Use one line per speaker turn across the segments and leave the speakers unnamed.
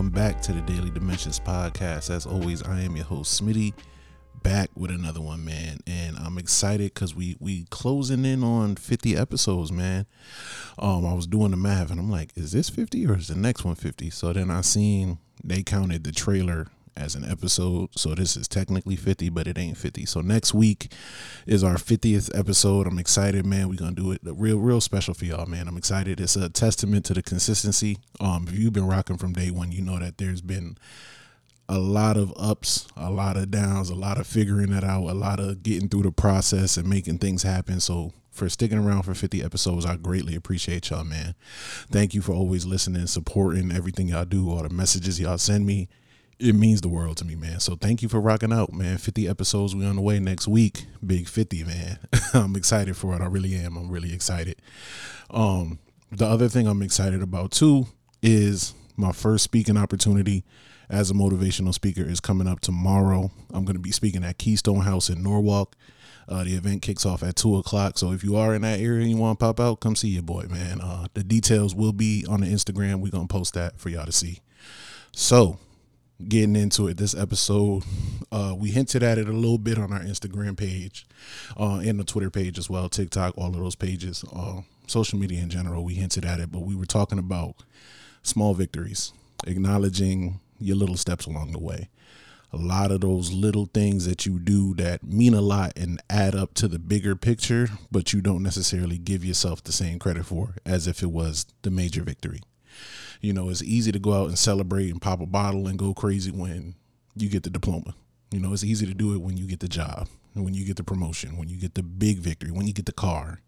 welcome back to the Daily Dimensions podcast. As always, I am your host Smitty, back with another one, man, and I'm excited because we we closing in on 50 episodes, man. Um, I was doing the math and I'm like, is this 50 or is the next one 50? So then I seen they counted the trailer as an episode. So this is technically 50, but it ain't 50. So next week is our 50th episode. I'm excited, man. We're gonna do it real, real special for y'all, man. I'm excited. It's a testament to the consistency. Um, if you've been rocking from day one, you know that there's been a lot of ups, a lot of downs, a lot of figuring it out, a lot of getting through the process and making things happen. So for sticking around for 50 episodes, I greatly appreciate y'all, man. Thank you for always listening, supporting everything y'all do, all the messages y'all send me it means the world to me, man. So thank you for rocking out, man. 50 episodes. We on the way next week. Big 50, man. I'm excited for it. I really am. I'm really excited. Um, the other thing I'm excited about too is my first speaking opportunity as a motivational speaker is coming up tomorrow. I'm going to be speaking at Keystone House in Norwalk. Uh, the event kicks off at two o'clock. So if you are in that area and you want to pop out, come see your boy, man. Uh, the details will be on the Instagram. We're going to post that for y'all to see. So getting into it this episode. Uh, we hinted at it a little bit on our instagram page uh, and the twitter page as well tiktok all of those pages uh, social media in general we hinted at it but we were talking about small victories acknowledging your little steps along the way. A lot of those little things that you do that mean a lot and add up to the bigger picture but you don't necessarily give yourself the same credit for as if it was the major victory you know, it's easy to go out and celebrate and pop a bottle and go crazy when you get the diploma. You know, it's easy to do it when you get the job, when you get the promotion, when you get the big victory, when you get the car,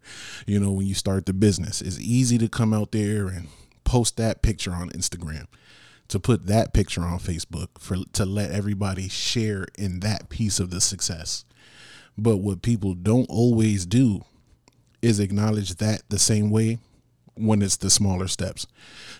you know, when you start the business. It's easy to come out there and post that picture on Instagram, to put that picture on Facebook for to let everybody share in that piece of the success. But what people don't always do is acknowledge that the same way when it's the smaller steps.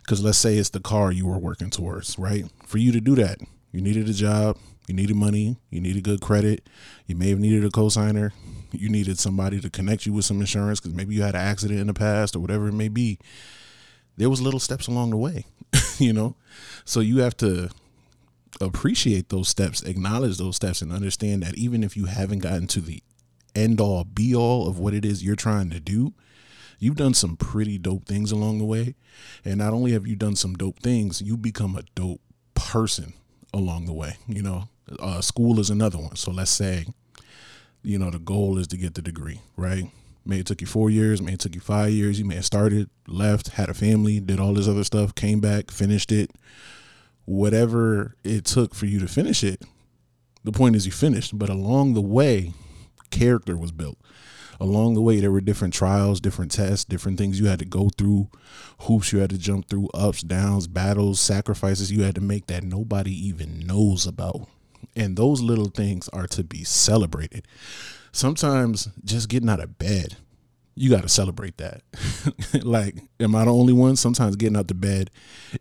Because let's say it's the car you were working towards, right? For you to do that, you needed a job, you needed money, you needed good credit, you may have needed a cosigner, you needed somebody to connect you with some insurance because maybe you had an accident in the past or whatever it may be. There was little steps along the way, you know? So you have to appreciate those steps, acknowledge those steps, and understand that even if you haven't gotten to the end all be all of what it is you're trying to do, you've done some pretty dope things along the way. And not only have you done some dope things, you become a dope person along the way. You know, uh, school is another one. So let's say, you know, the goal is to get the degree, right? May it took you four years, may it took you five years. You may have started, left, had a family, did all this other stuff, came back, finished it. Whatever it took for you to finish it, the point is you finished. But along the way, character was built along the way there were different trials different tests different things you had to go through hoops you had to jump through ups downs battles sacrifices you had to make that nobody even knows about. And those little things are to be celebrated. Sometimes just getting out of bed you got to celebrate that. like, am I the only one? Sometimes getting out the bed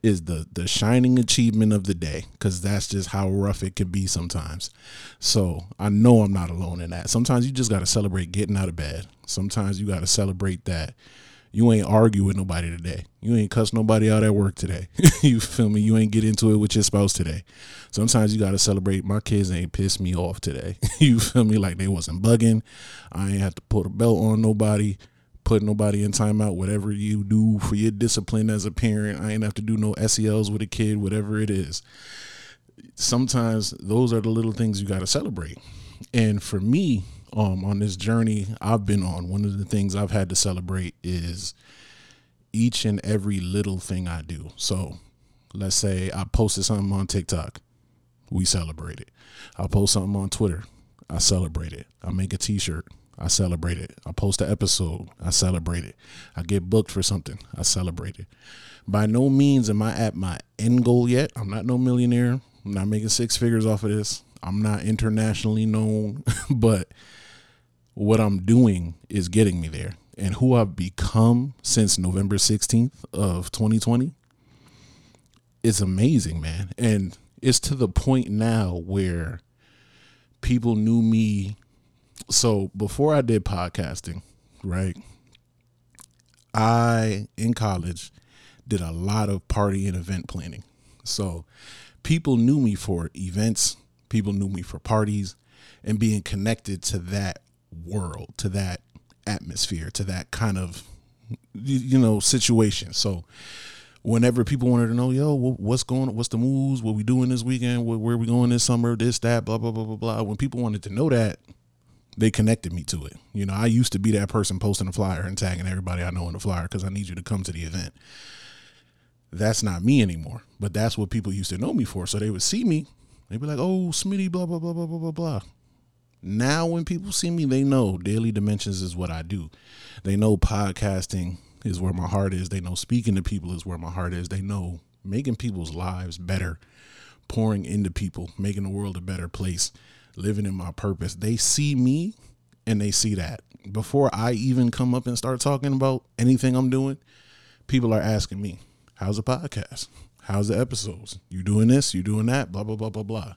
is the the shining achievement of the day because that's just how rough it can be sometimes. So I know I'm not alone in that. Sometimes you just got to celebrate getting out of bed. Sometimes you got to celebrate that you ain't argue with nobody today. You ain't cuss nobody out at work today. you feel me? You ain't get into it with your spouse today. Sometimes you gotta celebrate. My kids ain't pissed me off today. you feel me? Like they wasn't bugging. I ain't have to put a belt on nobody, put nobody in timeout. Whatever you do for your discipline as a parent, I ain't have to do no SELs with a kid. Whatever it is. Sometimes those are the little things you gotta celebrate. And for me, um, on this journey I've been on, one of the things I've had to celebrate is each and every little thing I do. So let's say I posted something on TikTok, we celebrate it. I post something on Twitter, I celebrate it. I make a t-shirt, I celebrate it. I post an episode, I celebrate it. I get booked for something, I celebrate it. By no means am I at my end goal yet. I'm not no millionaire. I'm not making six figures off of this. I'm not internationally known, but what I'm doing is getting me there. And who I've become since November 16th of 2020 is amazing, man. And it's to the point now where people knew me. So before I did podcasting, right? I in college did a lot of party and event planning. So people knew me for events, people knew me for parties, and being connected to that world, to that atmosphere, to that kind of you know situation. So whenever people wanted to know, yo, what's going, on? what's the moves, what we doing this weekend, where we going this summer, this, that, blah, blah, blah, blah, blah. When people wanted to know that, they connected me to it. You know, I used to be that person posting a flyer and tagging everybody I know in the flyer because I need you to come to the event. That's not me anymore, but that's what people used to know me for. So they would see me, they'd be like, "Oh, Smitty, blah blah blah blah blah blah blah." Now, when people see me, they know Daily Dimensions is what I do. They know podcasting is where my heart is. They know speaking to people is where my heart is. They know making people's lives better, pouring into people, making the world a better place, living in my purpose. They see me and they see that. Before I even come up and start talking about anything I'm doing, people are asking me, How's the podcast? How's the episodes? You doing this? You doing that? Blah, blah, blah, blah, blah.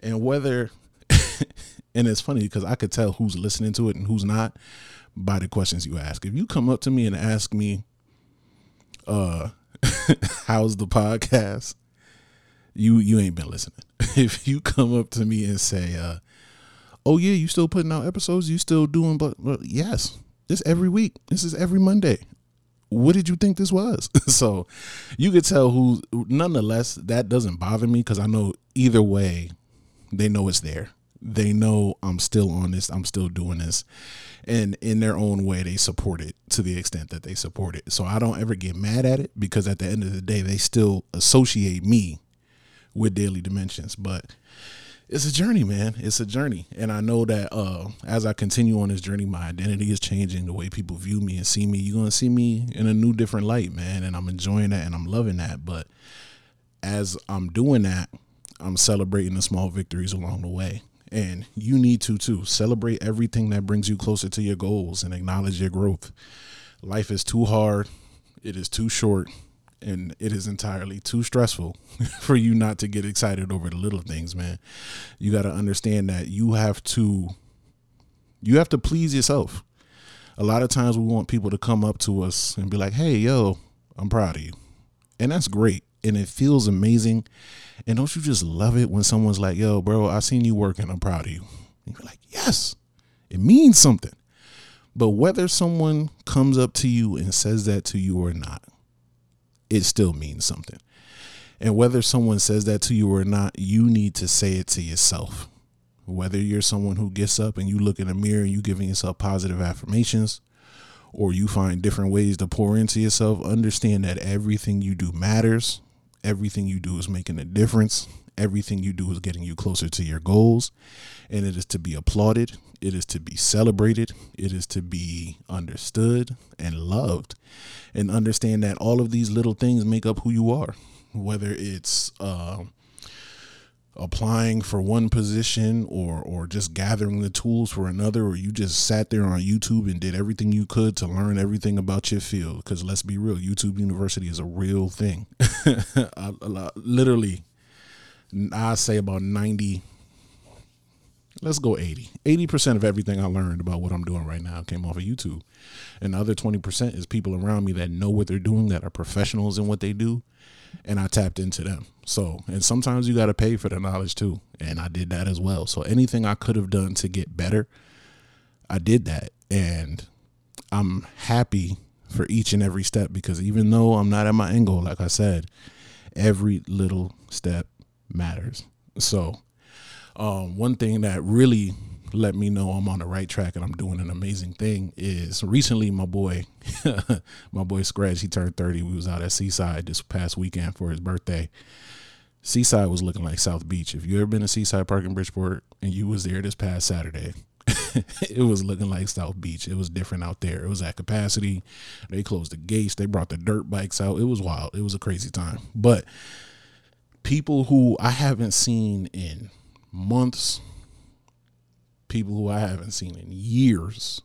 And whether, and it's funny because I could tell who's listening to it and who's not by the questions you ask. If you come up to me and ask me, uh, how's the podcast? You you ain't been listening. if you come up to me and say, uh, oh yeah, you still putting out episodes, you still doing but, but yes. This every week. This is every Monday. What did you think this was? so you could tell who nonetheless that doesn't bother me because I know either way they know it's there they know I'm still on this, I'm still doing this. And in their own way, they support it to the extent that they support it. So I don't ever get mad at it because at the end of the day, they still associate me with Daily Dimensions. But it's a journey, man. It's a journey. And I know that uh, as I continue on this journey, my identity is changing. The way people view me and see me, you're going to see me in a new, different light, man. And I'm enjoying that and I'm loving that. But as I'm doing that, I'm celebrating the small victories along the way. And you need to too. Celebrate everything that brings you closer to your goals and acknowledge your growth. Life is too hard, it is too short, and it is entirely too stressful for you not to get excited over the little things, man. You got to understand that you have to you have to please yourself. A lot of times we want people to come up to us and be like, "Hey, yo, I'm proud of you." And that's great and it feels amazing and don't you just love it when someone's like, yo, bro, I seen you working. I'm proud of you. And you're like, yes, it means something. But whether someone comes up to you and says that to you or not, it still means something. And whether someone says that to you or not, you need to say it to yourself. Whether you're someone who gets up and you look in the mirror and you giving yourself positive affirmations, or you find different ways to pour into yourself, understand that everything you do matters Everything you do is making a difference. Everything you do is getting you closer to your goals. And it is to be applauded. It is to be celebrated. It is to be understood and loved. And understand that all of these little things make up who you are. Whether it's, uh, applying for one position or or just gathering the tools for another or you just sat there on YouTube and did everything you could to learn everything about your field? Because let's be real YouTube University is a real thing. Literally I say about 90 let's go 80 80% of everything I learned about what I'm doing right now came off of YouTube. And the other 20% is people around me that know what they're doing that are professionals in what they do and I tapped into them. So, and sometimes you got to pay for the knowledge too. And I did that as well. So, anything I could have done to get better, I did that. And I'm happy for each and every step because even though I'm not at my end goal, like I said, every little step matters. So, um, one thing that really let me know I'm on the right track and I'm doing an amazing thing is recently my boy my boy Scratch he turned 30 we was out at Seaside this past weekend for his birthday. Seaside was looking like South Beach. If you ever been to Seaside Park in Bridgeport and you was there this past Saturday it was looking like South Beach. It was different out there. It was at capacity. They closed the gates. They brought the dirt bikes out. It was wild. It was a crazy time. But people who I haven't seen in months people who I haven't seen in years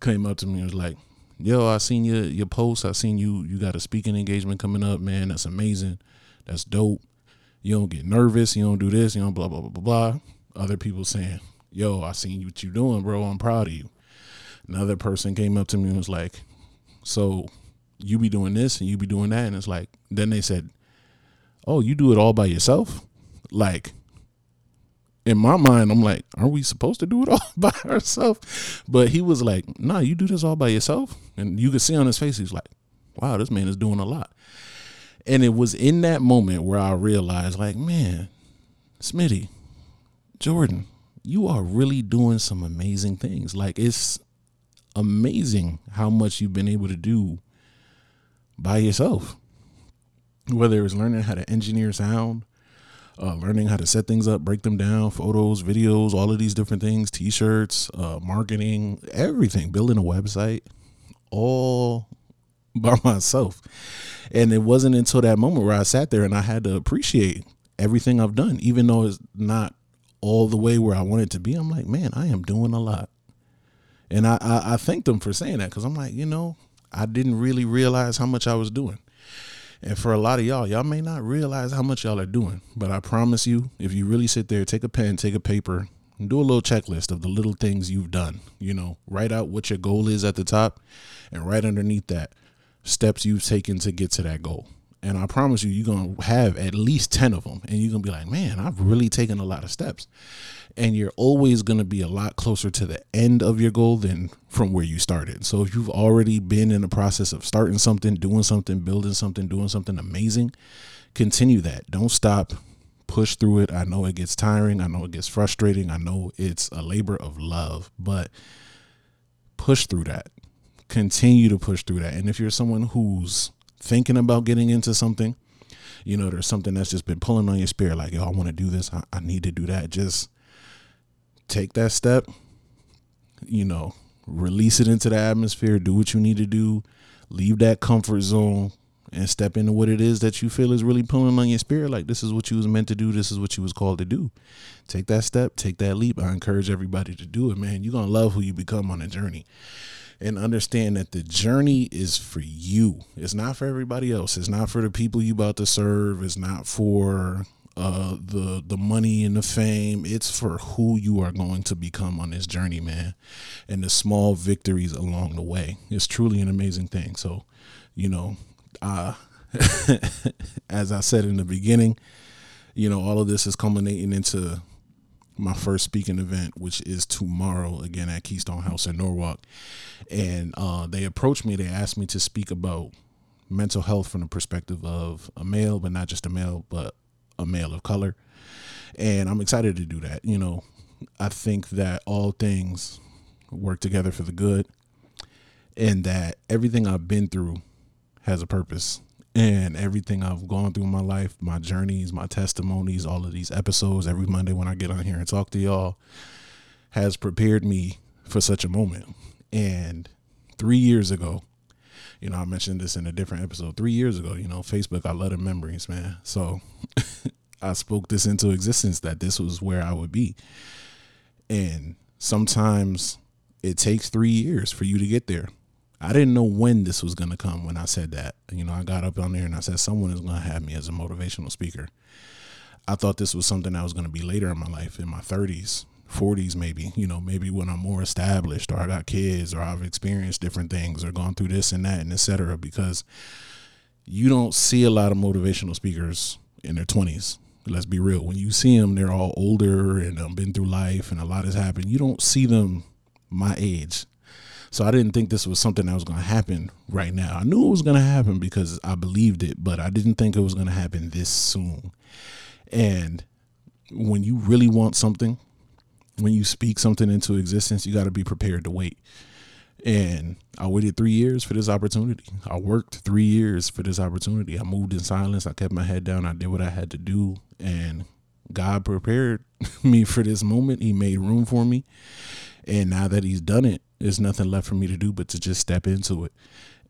came up to me and was like, "Yo, I seen your your post. I seen you you got a speaking engagement coming up, man. That's amazing. That's dope. You don't get nervous. You don't do this. You don't blah blah blah blah blah." Other people saying, "Yo, I seen what you doing, bro. I'm proud of you." Another person came up to me and was like, "So, you be doing this and you be doing that," and it's like, then they said, oh, you do it all by yourself? Like, in my mind, I'm like, aren't we supposed to do it all by ourselves? But he was like, nah, you do this all by yourself. And you could see on his face, he's like, wow, this man is doing a lot. And it was in that moment where I realized, like, man, Smitty, Jordan, you are really doing some amazing things. Like, it's amazing how much you've been able to do by yourself. Whether it was learning how to engineer sound, uh, learning how to set things up, break them down, photos, videos, all of these different things, t-shirts, uh, marketing, everything, building a website, all by myself. And it wasn't until that moment where I sat there and I had to appreciate everything I've done, even though it's not all the way where I wanted to be. I'm like, man, I am doing a lot. And I, I, I thank them for saying that because I'm like, you know, I didn't really realize how much I was doing. And for a lot of y'all, y'all may not realize how much y'all are doing. But I promise you, if you really sit there, take a pen, take a paper, and do a little checklist of the little things you've done. You know, write out what your goal is at the top, and right underneath that, steps you've taken to get to that goal. And I promise you, you're to have at least 10 of them. And you're to be like, man, I've really taken a lot of steps. And you're always to be a lot closer to the end of your goal than from where you started. So if you've already been in the process of starting something, doing something, building something, doing something amazing, continue that. Don't stop. Push through it. I know it gets tiring. I know it gets frustrating. I know it's a labor of love, but push through that. Continue to push through that. And if you're someone who's thinking about getting into something, you know, there's something that's just been pulling on your spirit, like, yo, I want to do this. I, I need to do that. Just take that step, you know, release it into the atmosphere, do what you need to do, leave that comfort zone and step into what it is that you feel is really pulling on your spirit. Like this is what you was meant to do. This is what you was called to do. Take that step, take that leap. I encourage everybody to do it, man. You're gonna love who you become on the journey and understand that the journey is for you. It's not for everybody else. It's not for the people you about to serve. It's not for uh the the money and the fame. It's for who you are going to become on this journey, man. And the small victories along the way. It's truly an amazing thing. So, you know, uh as I said in the beginning, you know, all of this is culminating into my first speaking event, which is tomorrow again at Keystone House in Norwalk. And uh, they approached me, they asked me to speak about mental health from the perspective of a male, but not just a male, but a male of color. And I'm excited to do that. You know, I think that all things work together for the good and that everything I've been through has a purpose and everything I've gone through in my life, my journeys, my testimonies, all of these episodes every Monday when I get on here and talk to y'all has prepared me for such a moment. And three years ago, you know, I mentioned this in a different episode. Three years ago, you know, Facebook, I love the memories, man. So I spoke this into existence that this was where I would be. And sometimes it takes three years for you to get there. I didn't know when this was going to come when I said that. You know, I got up on there and I said, someone is going to have me as a motivational speaker. I thought this was something that was going to be later in my life, in my 30s, 40s, maybe, you know, maybe when I'm more established or I got kids or I've experienced different things or gone through this and that and etc. Because you don't see a lot of motivational speakers in their 20s. Let's be real. When you see them, they're all older and um, been through life and a lot has happened. You don't see them my age so I didn't think this was something that was going to happen right now. I knew it was going to happen because I believed it, but I didn't think it was going to happen this soon. And when you really want something, when you speak something into existence, you got to be prepared to wait. And I waited three years for this opportunity. I worked three years for this opportunity. I moved in silence. I kept my head down. I did what I had to do. And God prepared me for this moment. He made room for me. And now that He's done it, there's nothing left for me to do but to just step into it.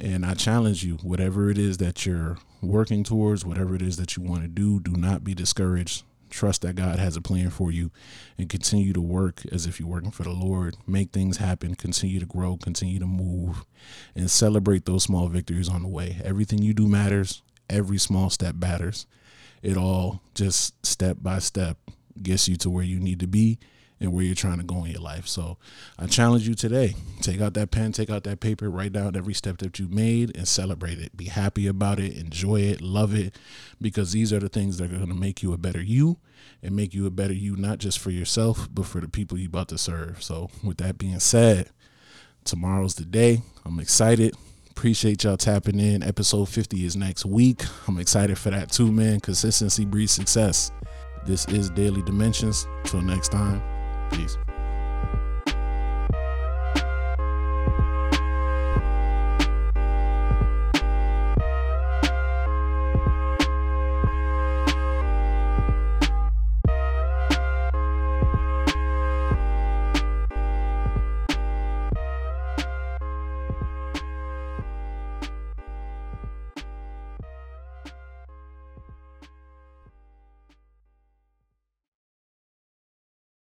And I challenge you, whatever it is that you're working towards, whatever it is that you want to do, do not be discouraged. Trust that God has a plan for you and continue to work as if you're working for the Lord. Make things happen, continue to grow, continue to move, and celebrate those small victories on the way. Everything you do matters, every small step matters. It all just step by step gets you to where you need to be and where you're trying to go in your life. So I challenge you today. Take out that pen, take out that paper, write down every step that you made and celebrate it. Be happy about it, enjoy it, love it, because these are the things that are going to make you a better you and make you a better you, not just for yourself, but for the people you're about to serve. So with that being said, tomorrow's the day. I'm excited. Appreciate y'all tapping in. Episode 50 is next week. I'm excited for that too, man. Consistency breeds success. This is Daily Dimensions. Till next time, Peace.